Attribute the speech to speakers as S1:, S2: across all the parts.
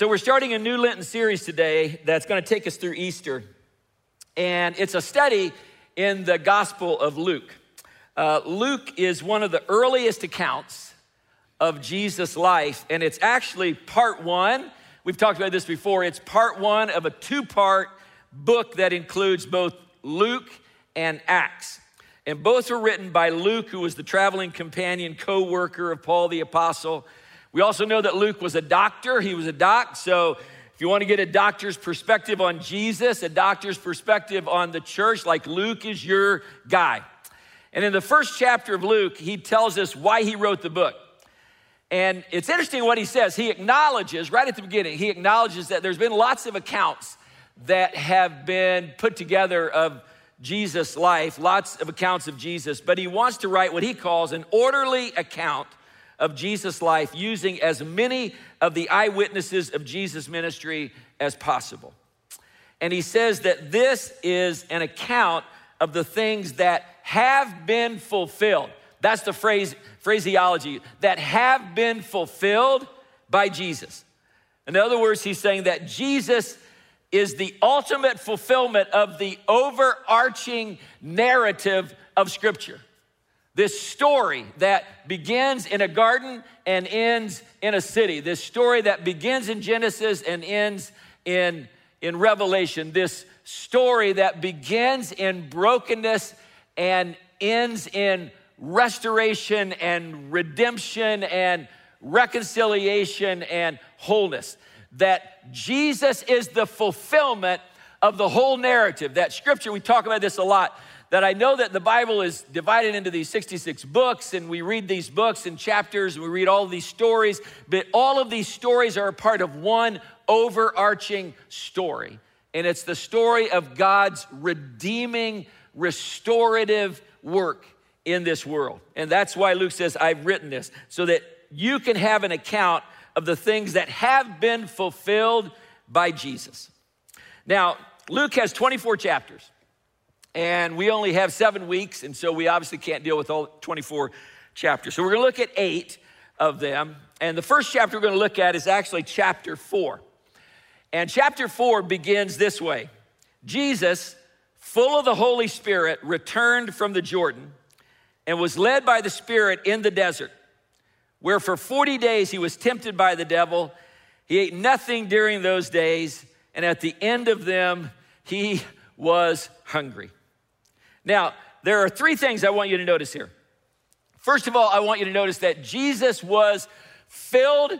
S1: so we're starting a new Lenten series today that's going to take us through Easter. And it's a study in the Gospel of Luke. Uh, Luke is one of the earliest accounts of Jesus' life, and it's actually part one. We've talked about this before. It's part one of a two part book that includes both Luke and Acts. And both were written by Luke, who was the traveling companion, co worker of Paul the Apostle. We also know that Luke was a doctor, he was a doc. So if you want to get a doctor's perspective on Jesus, a doctor's perspective on the church, like Luke is your guy. And in the first chapter of Luke, he tells us why he wrote the book. And it's interesting what he says. He acknowledges, right at the beginning, he acknowledges that there's been lots of accounts that have been put together of Jesus' life, lots of accounts of Jesus, but he wants to write what he calls an orderly account of Jesus' life using as many of the eyewitnesses of Jesus' ministry as possible. And he says that this is an account of the things that have been fulfilled. That's the phrase, phraseology, that have been fulfilled by Jesus. In other words, he's saying that Jesus is the ultimate fulfillment of the overarching narrative of Scripture. This story that begins in a garden and ends in a city. This story that begins in Genesis and ends in, in Revelation. This story that begins in brokenness and ends in restoration and redemption and reconciliation and wholeness. That Jesus is the fulfillment of the whole narrative. That scripture, we talk about this a lot, that I know that the Bible is divided into these 66 books, and we read these books and chapters, and we read all these stories, but all of these stories are a part of one overarching story. And it's the story of God's redeeming, restorative work in this world. And that's why Luke says, I've written this, so that you can have an account of the things that have been fulfilled by Jesus. Now, Luke has 24 chapters, and we only have seven weeks, and so we obviously can't deal with all 24 chapters. So we're gonna look at eight of them. And the first chapter we're gonna look at is actually chapter four. And chapter four begins this way Jesus, full of the Holy Spirit, returned from the Jordan and was led by the Spirit in the desert, where for 40 days he was tempted by the devil. He ate nothing during those days, and at the end of them, he was hungry. Now, there are three things I want you to notice here. First of all, I want you to notice that Jesus was filled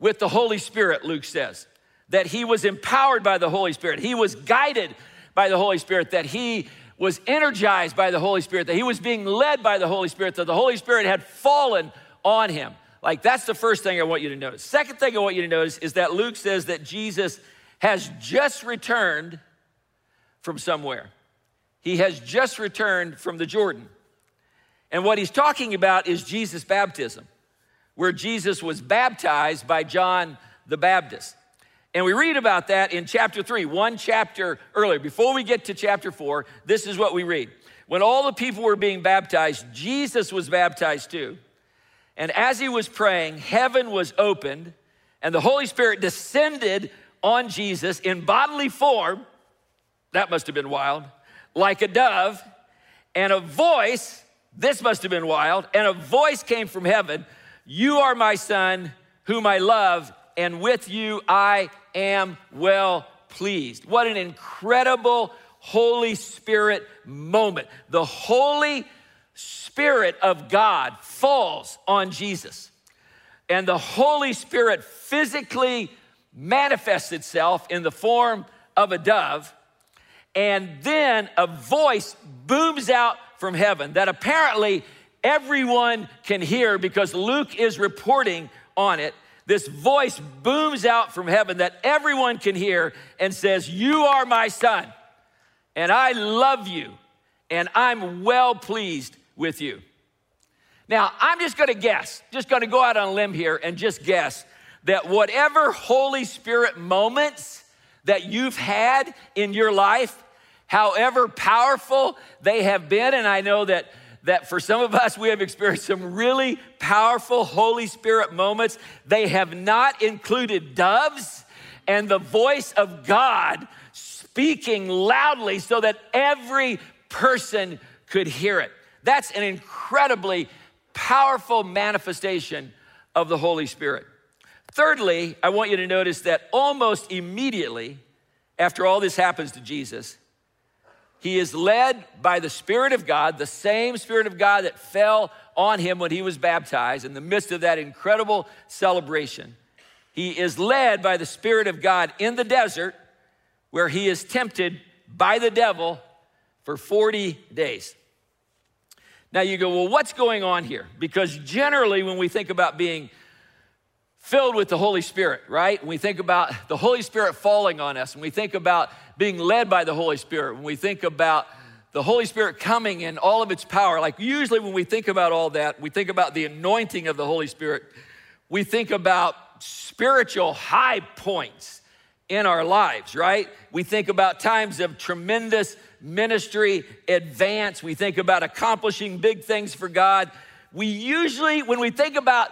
S1: with the Holy Spirit, Luke says that he was empowered by the Holy Spirit, he was guided by the Holy Spirit, that he was energized by the Holy Spirit, that he was being led by the Holy Spirit, that the Holy Spirit had fallen on him. Like, that's the first thing I want you to notice. Second thing I want you to notice is that Luke says that Jesus has just returned from somewhere. He has just returned from the Jordan. And what he's talking about is Jesus' baptism, where Jesus was baptized by John the Baptist. And we read about that in chapter three, one chapter earlier. Before we get to chapter four, this is what we read. When all the people were being baptized, Jesus was baptized too. And as he was praying, heaven was opened, and the Holy Spirit descended on Jesus in bodily form. That must have been wild, like a dove. And a voice, this must have been wild, and a voice came from heaven You are my son, whom I love, and with you I am well pleased. What an incredible Holy Spirit moment. The Holy Spirit of God falls on Jesus, and the Holy Spirit physically manifests itself in the form of a dove, and then a voice booms out from heaven that apparently everyone can hear because Luke is reporting on it this voice booms out from heaven that everyone can hear and says, You are my son, and I love you, and I'm well pleased with you. Now, I'm just gonna guess, just gonna go out on a limb here and just guess that whatever Holy Spirit moments that you've had in your life, however powerful they have been, and I know that that for some of us, we have experienced some really powerful Holy Spirit moments. They have not included doves and the voice of God speaking loudly so that every person could hear it. That's an incredibly powerful manifestation of the Holy Spirit. Thirdly, I want you to notice that almost immediately after all this happens to Jesus, he is led by the Spirit of God, the same Spirit of God that fell on him when he was baptized in the midst of that incredible celebration. He is led by the Spirit of God in the desert where he is tempted by the devil for 40 days. Now you go, well, what's going on here? Because generally, when we think about being filled with the Holy Spirit, right? When we think about the Holy Spirit falling on us, when we think about being led by the Holy Spirit, when we think about the Holy Spirit coming in all of its power, like usually when we think about all that, we think about the anointing of the Holy Spirit, we think about spiritual high points in our lives, right? We think about times of tremendous ministry advance. We think about accomplishing big things for God. We usually, when we think about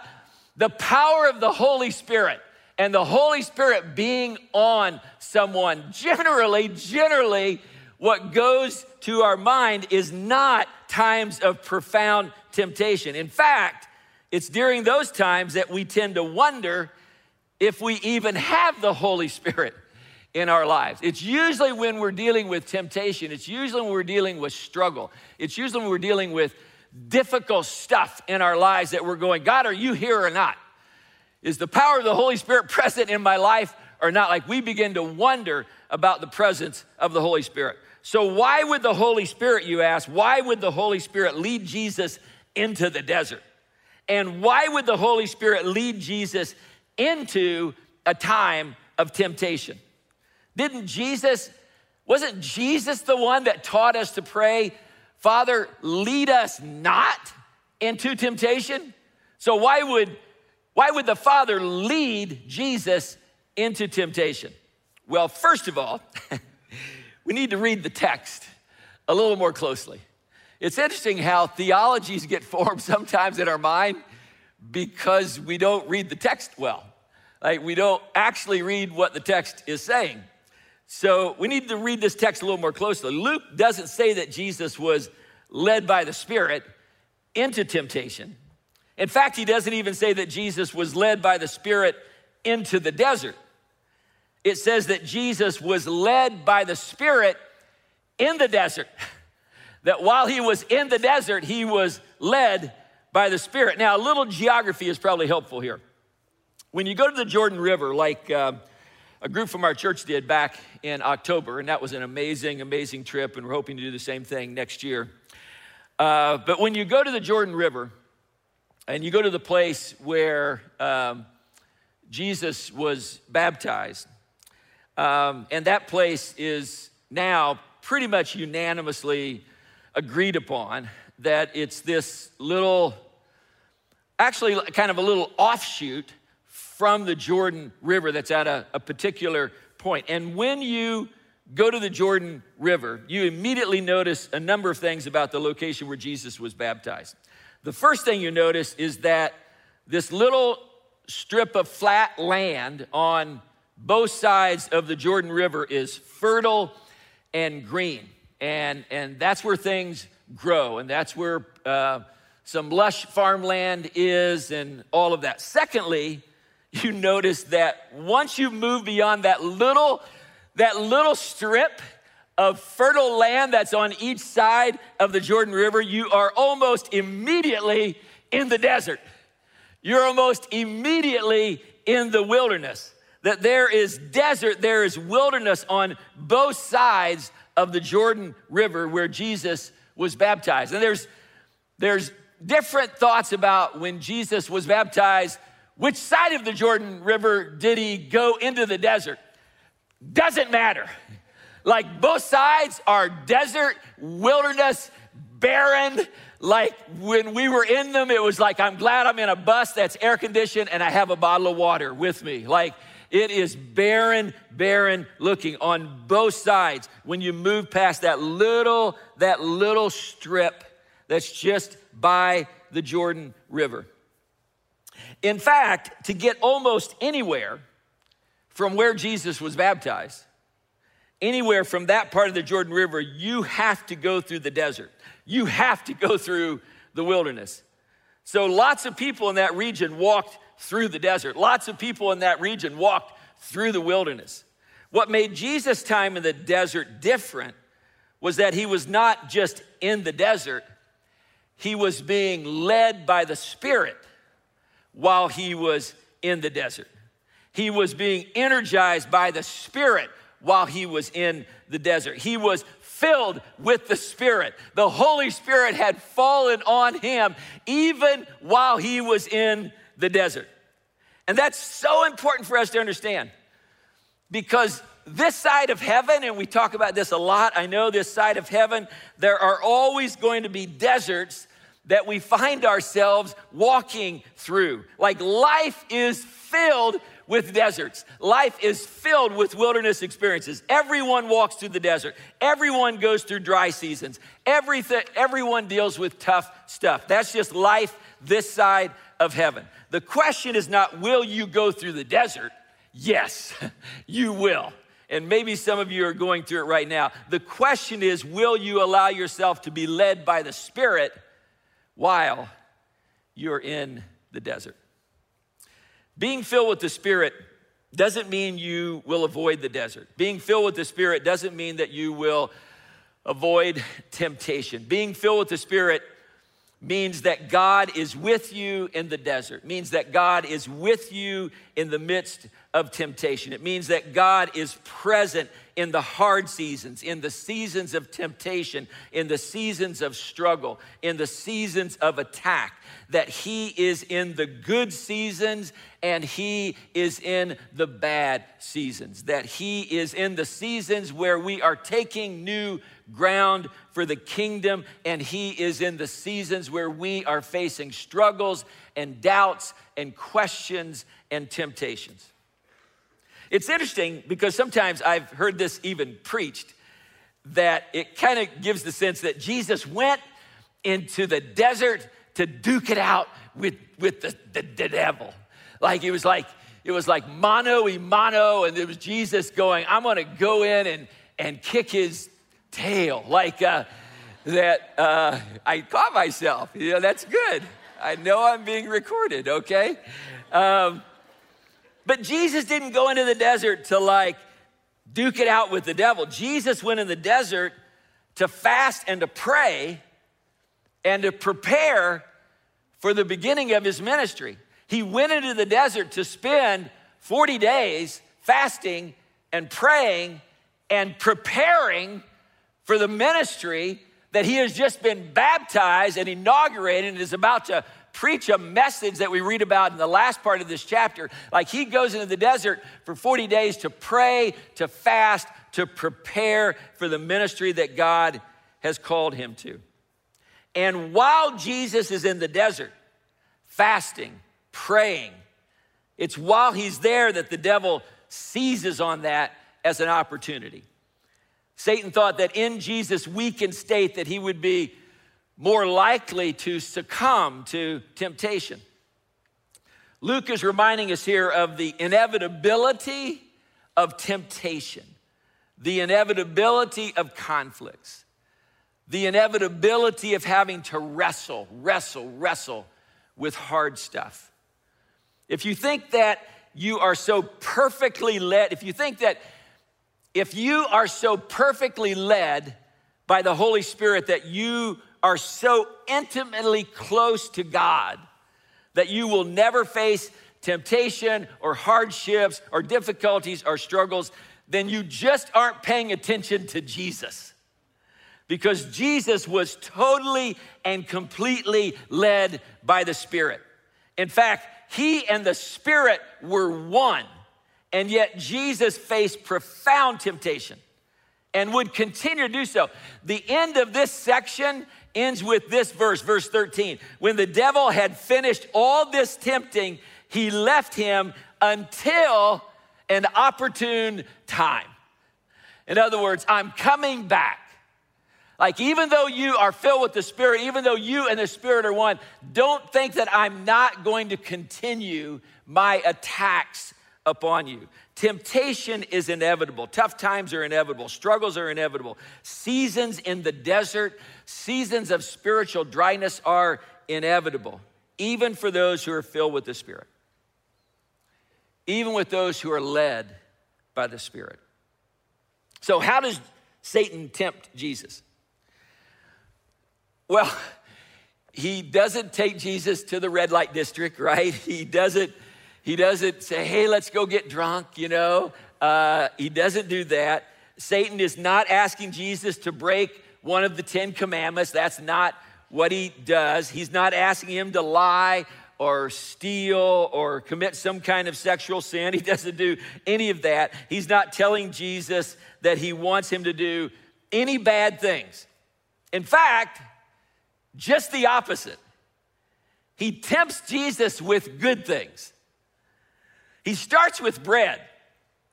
S1: the power of the Holy Spirit and the Holy Spirit being on someone, generally, generally, what goes to our mind is not times of profound temptation. In fact, it's during those times that we tend to wonder if we even have the Holy Spirit in our lives. It's usually when we're dealing with temptation, it's usually when we're dealing with struggle, it's usually when we're dealing with difficult stuff in our lives that we're going, God, are you here or not? Is the power of the Holy Spirit present in my life or not? Like we begin to wonder about the presence of the Holy Spirit. So, why would the Holy Spirit, you ask, why would the Holy Spirit lead Jesus into the desert? And why would the Holy Spirit lead Jesus into a time of temptation? Didn't Jesus, wasn't Jesus the one that taught us to pray, Father, lead us not into temptation? So why would why would the Father lead Jesus into temptation? Well, first of all, we need to read the text a little more closely. It's interesting how theologies get formed sometimes in our mind because we don't read the text well. Like we don't actually read what the text is saying. So we need to read this text a little more closely. Luke doesn't say that Jesus was led by the Spirit into temptation. In fact, he doesn't even say that Jesus was led by the Spirit into the desert. It says that Jesus was led by the Spirit in the desert. That while he was in the desert, he was led by the Spirit. Now, a little geography is probably helpful here. When you go to the Jordan River, like uh, a group from our church did back in October, and that was an amazing, amazing trip, and we're hoping to do the same thing next year. Uh, but when you go to the Jordan River and you go to the place where um, Jesus was baptized, um, and that place is now pretty much unanimously agreed upon that it's this little, actually, kind of a little offshoot from the Jordan River that's at a, a particular point. And when you go to the Jordan River, you immediately notice a number of things about the location where Jesus was baptized. The first thing you notice is that this little strip of flat land on both sides of the Jordan River is fertile and green. And, and that's where things grow, and that's where uh, some lush farmland is, and all of that. Secondly, you notice that once you move beyond that little, that little strip of fertile land that's on each side of the Jordan River, you are almost immediately in the desert. You're almost immediately in the wilderness. That there is desert, there is wilderness on both sides of the Jordan River where Jesus was baptized. And there's there's different thoughts about when Jesus was baptized which side of the Jordan River did he go into the desert? Doesn't matter. Like both sides are desert, wilderness, barren. Like when we were in them, it was like, I'm glad I'm in a bus that's air conditioned and I have a bottle of water with me. Like it is barren, barren looking on both sides when you move past that little, that little strip that's just by the Jordan River. In fact, to get almost anywhere from where Jesus was baptized, anywhere from that part of the Jordan River, you have to go through the desert. You have to go through the wilderness. So lots of people in that region walked through the desert. Lots of people in that region walked through the wilderness. What made Jesus' time in the desert different was that he was not just in the desert, he was being led by the Spirit while he was in the desert. He was being energized by the Spirit while he was in the desert. He was filled with the Spirit. The Holy Spirit had fallen on him even while he was in the desert. And that's so important for us to understand because this side of heaven, and we talk about this a lot, I know this side of heaven, there are always going to be deserts that we find ourselves walking through. Like life is filled with deserts. Life is filled with wilderness experiences. Everyone walks through the desert. Everyone goes through dry seasons. Everything, everyone deals with tough stuff. That's just life this side of heaven. The question is not, will you go through the desert? Yes, you will. And maybe some of you are going through it right now. The question is, will you allow yourself to be led by the Spirit while you're in the desert? Being filled with the Spirit doesn't mean you will avoid the desert. Being filled with the Spirit doesn't mean that you will avoid temptation. Being filled with the Spirit means that God is with you in the desert, means that God is with you in the midst of temptation. It means that God is present in the hard seasons, in the seasons of temptation, in the seasons of struggle, in the seasons of attack, that He is in the good seasons and He is in the bad seasons, that He is in the seasons where we are taking new ground for the kingdom, and He is in the seasons where we are facing struggles and doubts and questions and temptations. It's interesting because sometimes I've heard this even preached that it kind of gives the sense that Jesus went into the desert to duke it out with, with the, the, the devil. Like it was like, it was like mano y mano, and it was Jesus going, I'm gonna go in and, and kick his tail. Like uh, that, uh, I caught myself. You know, that's good. I know I'm being recorded, okay? Um, but Jesus didn't go into the desert to like duke it out with the devil. Jesus went in the desert to fast and to pray and to prepare for the beginning of his ministry. He went into the desert to spend 40 days fasting and praying and preparing for the ministry that he has just been baptized and inaugurated and is about to preach a message that we read about in the last part of this chapter. Like he goes into the desert for 40 days to pray, to fast, to prepare for the ministry that God has called him to. And while Jesus is in the desert, fasting, praying, it's while he's there that the devil seizes on that as an opportunity. Satan thought that in Jesus' weakened state that he would be more likely to succumb to temptation. Luke is reminding us here of the inevitability of temptation, the inevitability of conflicts, the inevitability of having to wrestle, wrestle, wrestle with hard stuff. If you think that you are so perfectly led, if you think that if you are so perfectly led by the Holy Spirit that you are so intimately close to God that you will never face temptation or hardships or difficulties or struggles, then you just aren't paying attention to Jesus. Because Jesus was totally and completely led by the Spirit. In fact, he and the Spirit were one, and yet Jesus faced profound temptation and would continue to do so. The end of this section ends with this verse, verse 13. When the devil had finished all this tempting, he left him until an opportune time. In other words, I'm coming back. Like, even though you are filled with the Spirit, even though you and the Spirit are one, don't think that I'm not going to continue my attacks upon you. Temptation is inevitable. Tough times are inevitable. Struggles are inevitable. Seasons in the desert, seasons of spiritual dryness are inevitable, even for those who are filled with the Spirit, even with those who are led by the Spirit. So, how does Satan tempt Jesus? Well, he doesn't take Jesus to the red light district, right? He doesn't he doesn't say, hey, let's go get drunk, you know. Uh, he doesn't do that. Satan is not asking Jesus to break one of the Ten Commandments. That's not what he does. He's not asking him to lie or steal or commit some kind of sexual sin. He doesn't do any of that. He's not telling Jesus that he wants him to do any bad things. In fact, just the opposite. He tempts Jesus with good things. He starts with bread.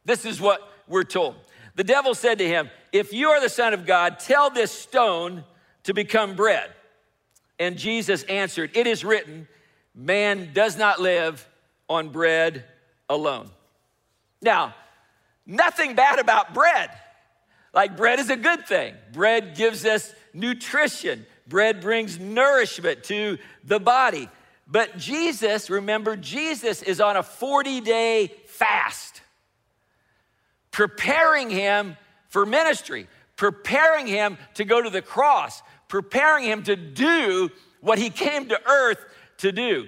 S1: This is what we're told. The devil said to him, If you are the Son of God, tell this stone to become bread. And Jesus answered, It is written, man does not live on bread alone. Now, nothing bad about bread. Like, bread is a good thing. Bread gives us nutrition, bread brings nourishment to the body. But Jesus, remember, Jesus is on a 40 day fast, preparing him for ministry, preparing him to go to the cross, preparing him to do what he came to earth to do.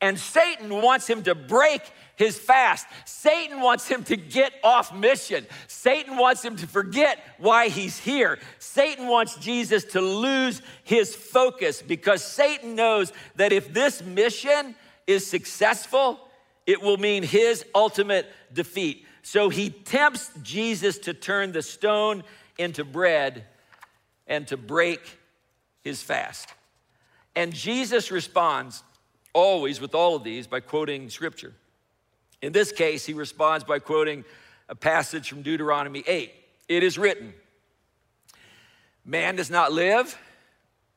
S1: And Satan wants him to break his fast. Satan wants him to get off mission. Satan wants him to forget why he's here. Satan wants Jesus to lose his focus because Satan knows that if this mission is successful, it will mean his ultimate defeat. So he tempts Jesus to turn the stone into bread and to break his fast. And Jesus responds always with all of these by quoting scripture. In this case, he responds by quoting a passage from Deuteronomy 8. It is written, Man does not live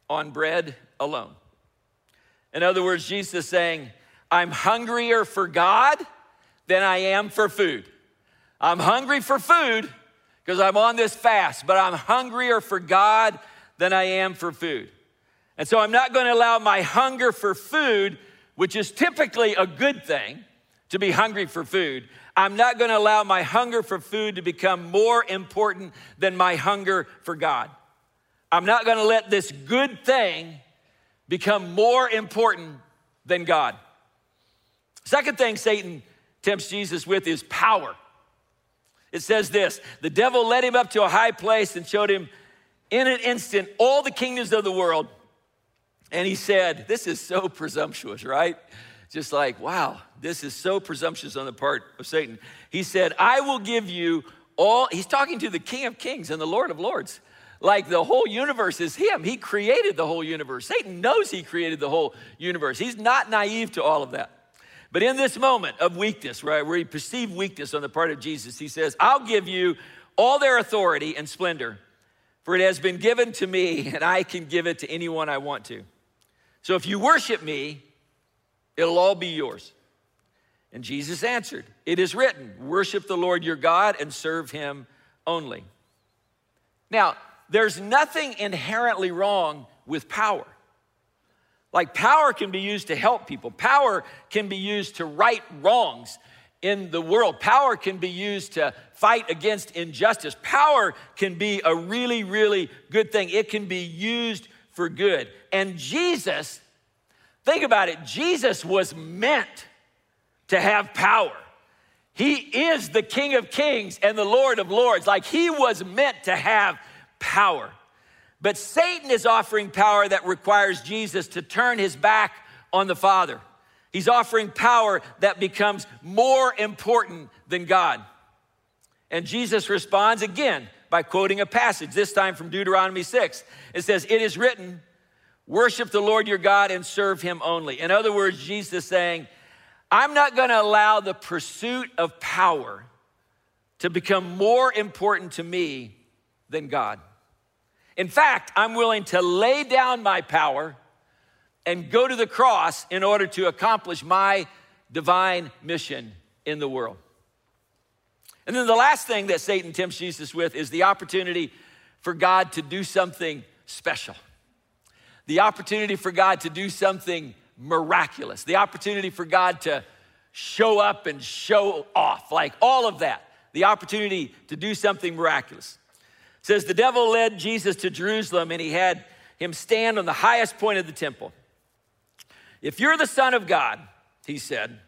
S1: on bread alone. In other words, Jesus is saying, I'm hungrier for God than I am for food. I'm hungry for food because I'm on this fast, but I'm hungrier for God than I am for food. And so I'm not going to allow my hunger for food, which is typically a good thing, to be hungry for food. I'm not going to allow my hunger for food to become more important than my hunger for God. I'm not going to let this good thing become more important than God. Second thing Satan tempts Jesus with is power. It says this the devil led him up to a high place and showed him in an instant all the kingdoms of the world. And he said, This is so presumptuous, right? Just like, wow, this is so presumptuous on the part of Satan. He said, I will give you all, he's talking to the King of Kings and the Lord of Lords. Like the whole universe is him. He created the whole universe. Satan knows he created the whole universe. He's not naive to all of that. But in this moment of weakness, right, where he perceived weakness on the part of Jesus, he says, I'll give you all their authority and splendor, for it has been given to me, and I can give it to anyone I want to. So if you worship me, It'll all be yours. And Jesus answered, It is written, worship the Lord your God and serve him only. Now, there's nothing inherently wrong with power. Like, power can be used to help people, power can be used to right wrongs in the world, power can be used to fight against injustice. Power can be a really, really good thing, it can be used for good. And Jesus Think about it Jesus was meant to have power. He is the King of Kings and the Lord of Lords. Like he was meant to have power. But Satan is offering power that requires Jesus to turn his back on the Father. He's offering power that becomes more important than God. And Jesus responds again by quoting a passage, this time from Deuteronomy 6. It says, It is written, Worship the Lord your God and serve him only. In other words, Jesus is saying, I'm not going to allow the pursuit of power to become more important to me than God. In fact, I'm willing to lay down my power and go to the cross in order to accomplish my divine mission in the world. And then the last thing that Satan tempts Jesus with is the opportunity for God to do something special. The opportunity for God to do something miraculous. The opportunity for God to show up and show off, like all of that. The opportunity to do something miraculous. It says the devil led Jesus to Jerusalem and he had him stand on the highest point of the temple. If you're the Son of God, he said,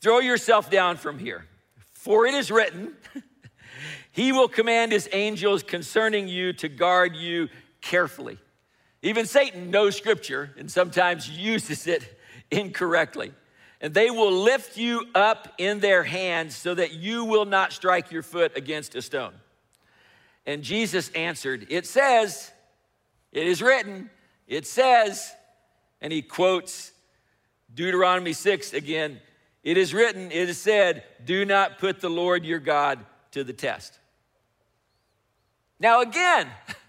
S1: throw yourself down from here. For it is written, He will command His angels concerning you to guard you carefully. Even Satan knows scripture and sometimes uses it incorrectly. And they will lift you up in their hands so that you will not strike your foot against a stone. And Jesus answered, It says, it is written, it says, and he quotes Deuteronomy 6 again. It is written, it is said, do not put the Lord your God to the test. Now, again,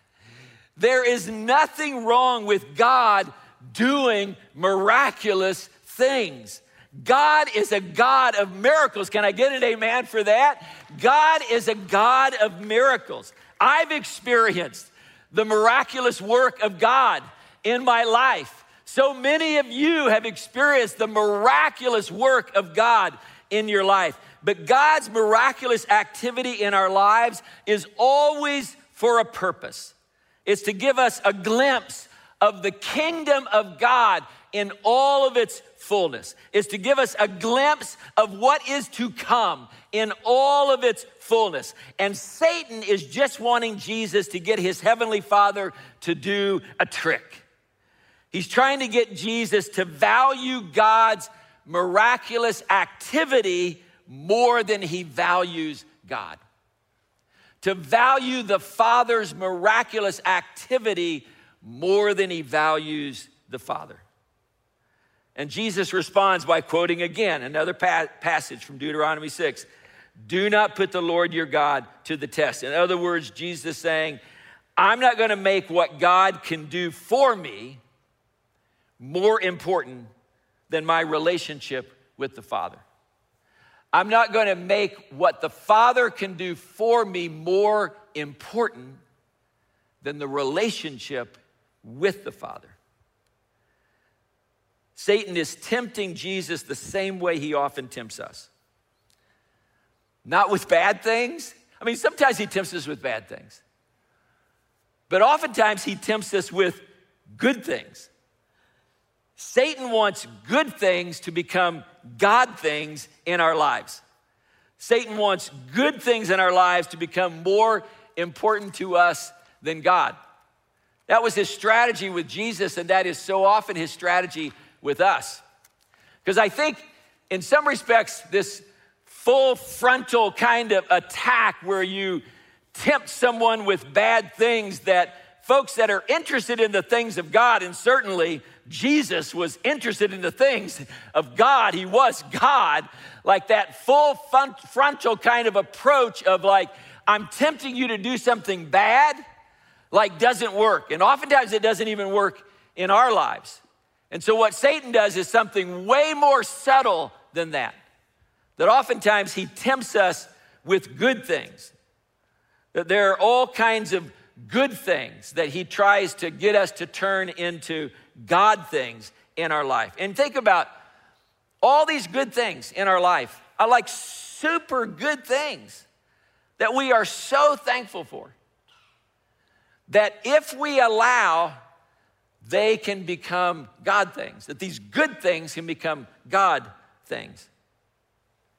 S1: there is nothing wrong with God doing miraculous things. God is a God of miracles. Can I get an amen for that? God is a God of miracles. I've experienced the miraculous work of God in my life. So many of you have experienced the miraculous work of God in your life. But God's miraculous activity in our lives is always for a purpose. It's to give us a glimpse of the kingdom of God in all of its fullness. is to give us a glimpse of what is to come in all of its fullness. And Satan is just wanting Jesus to get his heavenly father to do a trick. He's trying to get Jesus to value God's miraculous activity more than he values God. To value the Father's miraculous activity more than he values the Father. And Jesus responds by quoting again another pa- passage from Deuteronomy 6 Do not put the Lord your God to the test. In other words, Jesus is saying, I'm not going to make what God can do for me more important than my relationship with the Father. I'm not going to make what the Father can do for me more important than the relationship with the Father. Satan is tempting Jesus the same way he often tempts us. Not with bad things. I mean, sometimes he tempts us with bad things. But oftentimes he tempts us with good things. Satan wants good things to become God things in our lives. Satan wants good things in our lives to become more important to us than God. That was his strategy with Jesus, and that is so often his strategy with us. Because I think, in some respects, this full frontal kind of attack where you tempt someone with bad things that folks that are interested in the things of God, and certainly Jesus was interested in the things of God, he was God, like that full frontal kind of approach of like, I'm tempting you to do something bad, like doesn't work. And oftentimes it doesn't even work in our lives. And so what Satan does is something way more subtle than that. That oftentimes he tempts us with good things. That there are all kinds of good things that he tries to get us to turn into God things in our life. And think about all these good things in our life are like super good things that we are so thankful for. That if we allow, they can become God things, that these good things can become God things.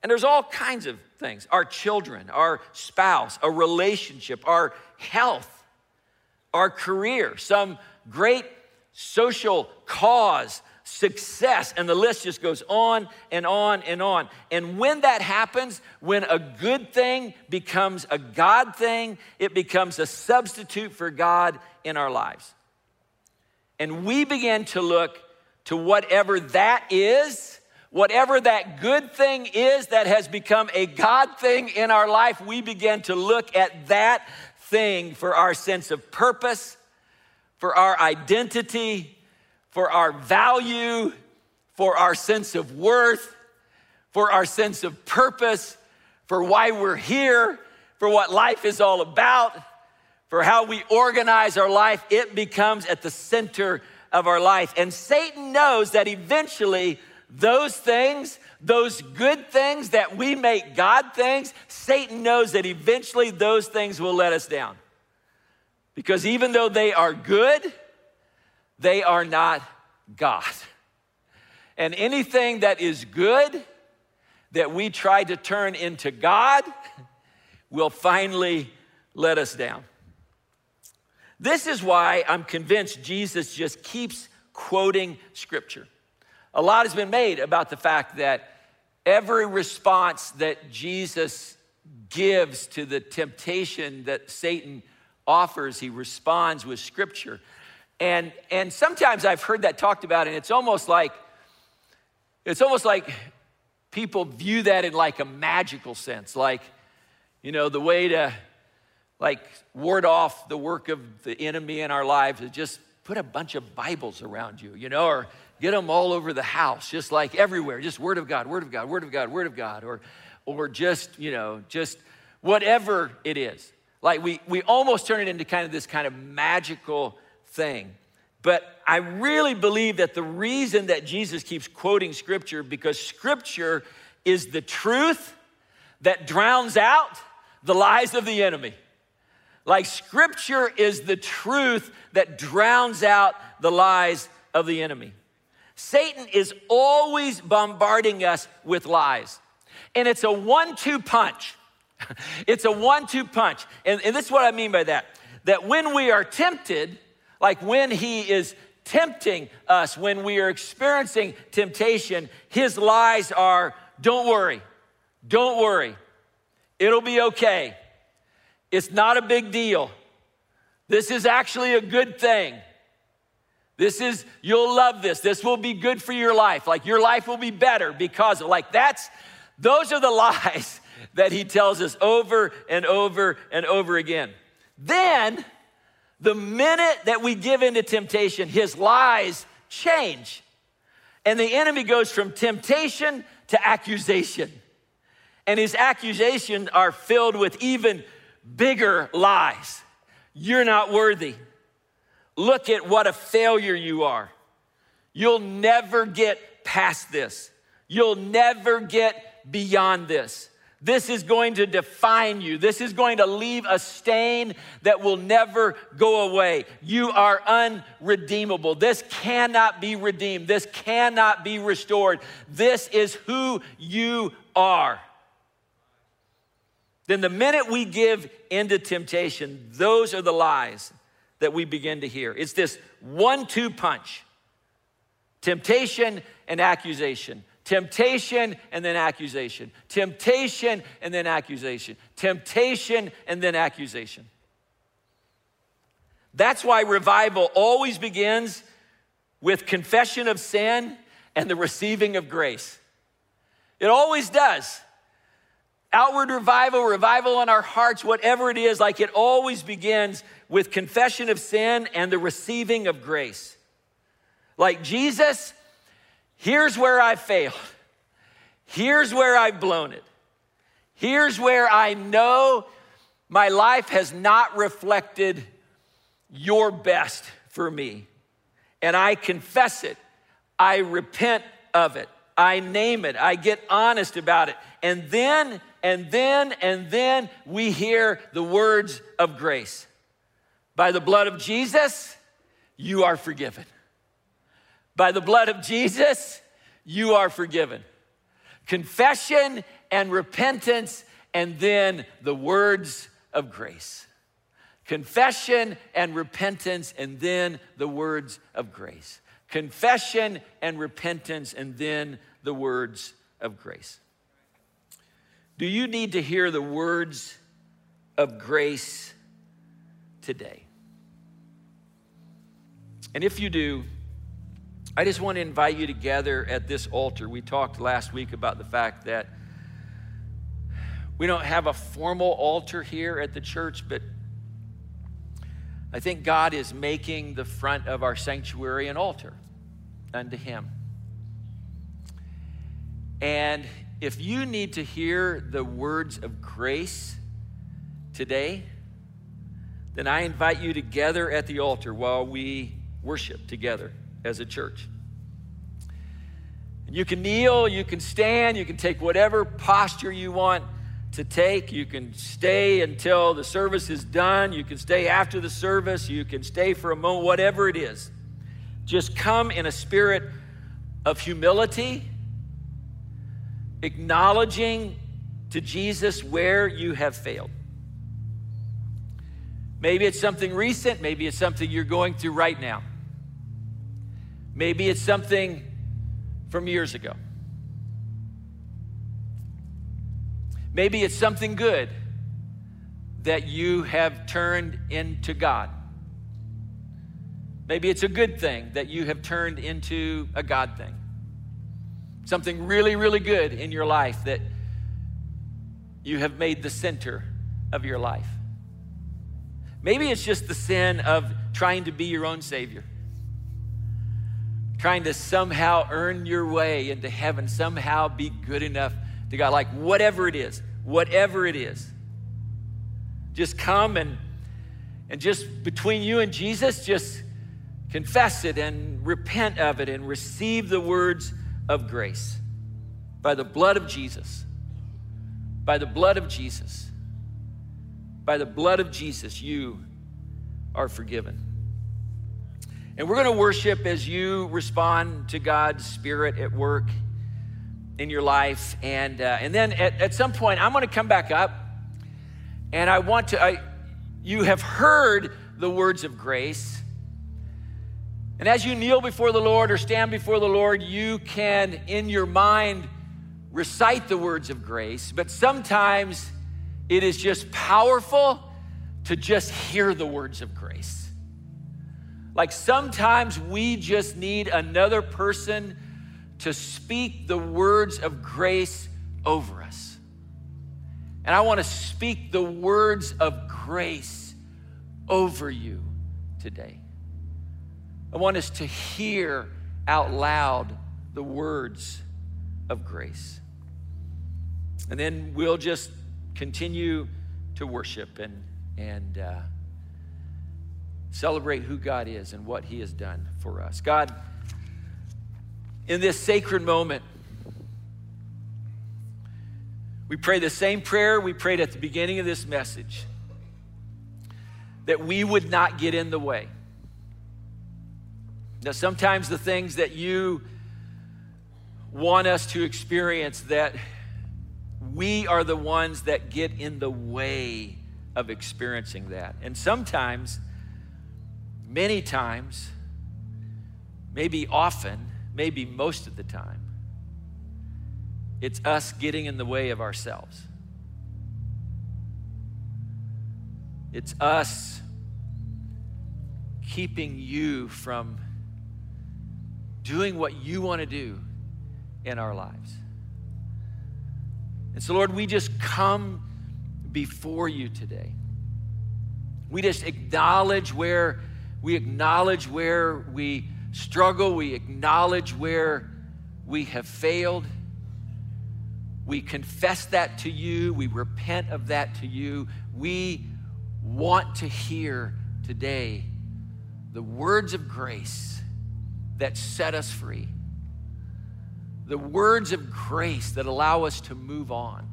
S1: And there's all kinds of things our children, our spouse, a relationship, our health, our career, some great social cause, success, and the list just goes on and on and on. And when that happens, when a good thing becomes a God thing, it becomes a substitute for God in our lives. And we begin to look to whatever that is, whatever that good thing is that has become a God thing in our life, we begin to look at that thing for our sense of purpose for our identity, for our value, for our sense of worth, for our sense of purpose, for why we're here, for what life is all about, for how we organize our life, it becomes at the center of our life. And Satan knows that eventually those things, those good things that we make God things, Satan knows that eventually those things will let us down. Because even though they are good, they are not God. And anything that is good that we try to turn into God will finally let us down. This is why I'm convinced Jesus just keeps quoting scripture. A lot has been made about the fact that every response that Jesus gives to the temptation that Satan offers, he responds with scripture. And, and sometimes I've heard that talked about, and it's almost like it's almost like people view that in like a magical sense, like, you know, the way to like ward off the work of the enemy in our lives is just put a bunch of Bibles around you, you know, or get them all over the house, just like everywhere, just word of God, word of God, word of God, word of God, or or just, you know, just whatever it is. Like we we almost turn it into kind of this kind of magical thing. But I really believe that the reason that Jesus keeps quoting scripture because scripture is the truth that drowns out the lies of the enemy. Like scripture is the truth that drowns out the lies of the enemy. Satan is always bombarding us with lies. And it's a one two punch. it's a one two punch. And, and this is what I mean by that that when we are tempted, like when he is tempting us, when we are experiencing temptation, his lies are don't worry, don't worry, it'll be okay. It's not a big deal. This is actually a good thing. This is, you'll love this. This will be good for your life. Like your life will be better because of, like, that's, those are the lies that he tells us over and over and over again. Then, the minute that we give into temptation, his lies change. And the enemy goes from temptation to accusation. And his accusations are filled with even bigger lies. You're not worthy. Look at what a failure you are. You'll never get past this. You'll never get beyond this. This is going to define you. This is going to leave a stain that will never go away. You are unredeemable. This cannot be redeemed. This cannot be restored. This is who you are then the minute we give into temptation, those are the lies that we begin to hear. It's this one two punch temptation and accusation. Temptation and then accusation. Temptation and then accusation. Temptation and then accusation. That's why revival always begins with confession of sin and the receiving of grace. It always does outward revival, revival in our hearts, whatever it is, like it always begins with confession of sin and the receiving of grace. Like Jesus, here's where I failed. Here's where I've blown it. Here's where I know my life has not reflected your best for me. And I confess it. I repent of it. I name it. I get honest about it. And then and then and then we hear the words of grace. By the blood of Jesus, you are forgiven. By the blood of Jesus, you are forgiven. Confession and repentance, and then the words of grace. Confession and repentance, and then the words of grace. Confession and repentance, and then the words of grace. Do you need to hear the words of grace today? And if you do, I just want to invite you together at this altar. We talked last week about the fact that we don't have a formal altar here at the church, but I think God is making the front of our sanctuary an altar unto Him. And if you need to hear the words of grace today, then I invite you to gather at the altar while we worship together as a church. You can kneel, you can stand, you can take whatever posture you want to take. You can stay until the service is done. You can stay after the service. You can stay for a moment, whatever it is. Just come in a spirit of humility, acknowledging to Jesus where you have failed. Maybe it's something recent, maybe it's something you're going through right now. Maybe it's something from years ago. Maybe it's something good that you have turned into God. Maybe it's a good thing that you have turned into a God thing. Something really, really good in your life that you have made the center of your life. Maybe it's just the sin of trying to be your own Savior, trying to somehow earn your way into heaven, somehow be good enough to God. Like, whatever it is, whatever it is, just come and, and just between you and Jesus, just confess it and repent of it and receive the words of grace by the blood of Jesus. By the blood of Jesus by the blood of Jesus, you are forgiven. And we're going to worship as you respond to God's Spirit at work in your life. And, uh, and then at, at some point, I'm going to come back up and I want to, I, you have heard the words of grace. And as you kneel before the Lord or stand before the Lord, you can, in your mind, recite the words of grace. But sometimes it is just powerful to just hear the words of grace. Like sometimes we just need another person to speak the words of grace over us. And I want to speak the words of grace over you today. I want us to hear out loud the words of grace. And then we'll just continue to worship and, and uh, celebrate who God is and what He has done for us. God, in this sacred moment, we pray the same prayer we prayed at the beginning of this message that we would not get in the way. Now, sometimes the things that you want us to experience that we are the ones that get in the way of experiencing that. And sometimes, many times, maybe often, maybe most of the time, it's us getting in the way of ourselves. It's us keeping you from doing what you want to do in our lives. And so, Lord, we just come before you today. We just acknowledge where we acknowledge where we struggle, we acknowledge where we have failed. We confess that to you, we repent of that to you. We want to hear today the words of grace that set us free the words of grace that allow us to move on,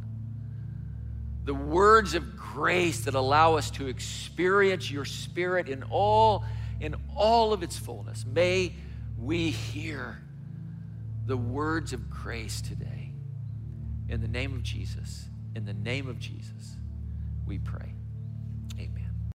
S1: the words of grace that allow us to experience your spirit in all in all of its fullness. May we hear the words of grace today. In the name of Jesus, in the name of Jesus, we pray.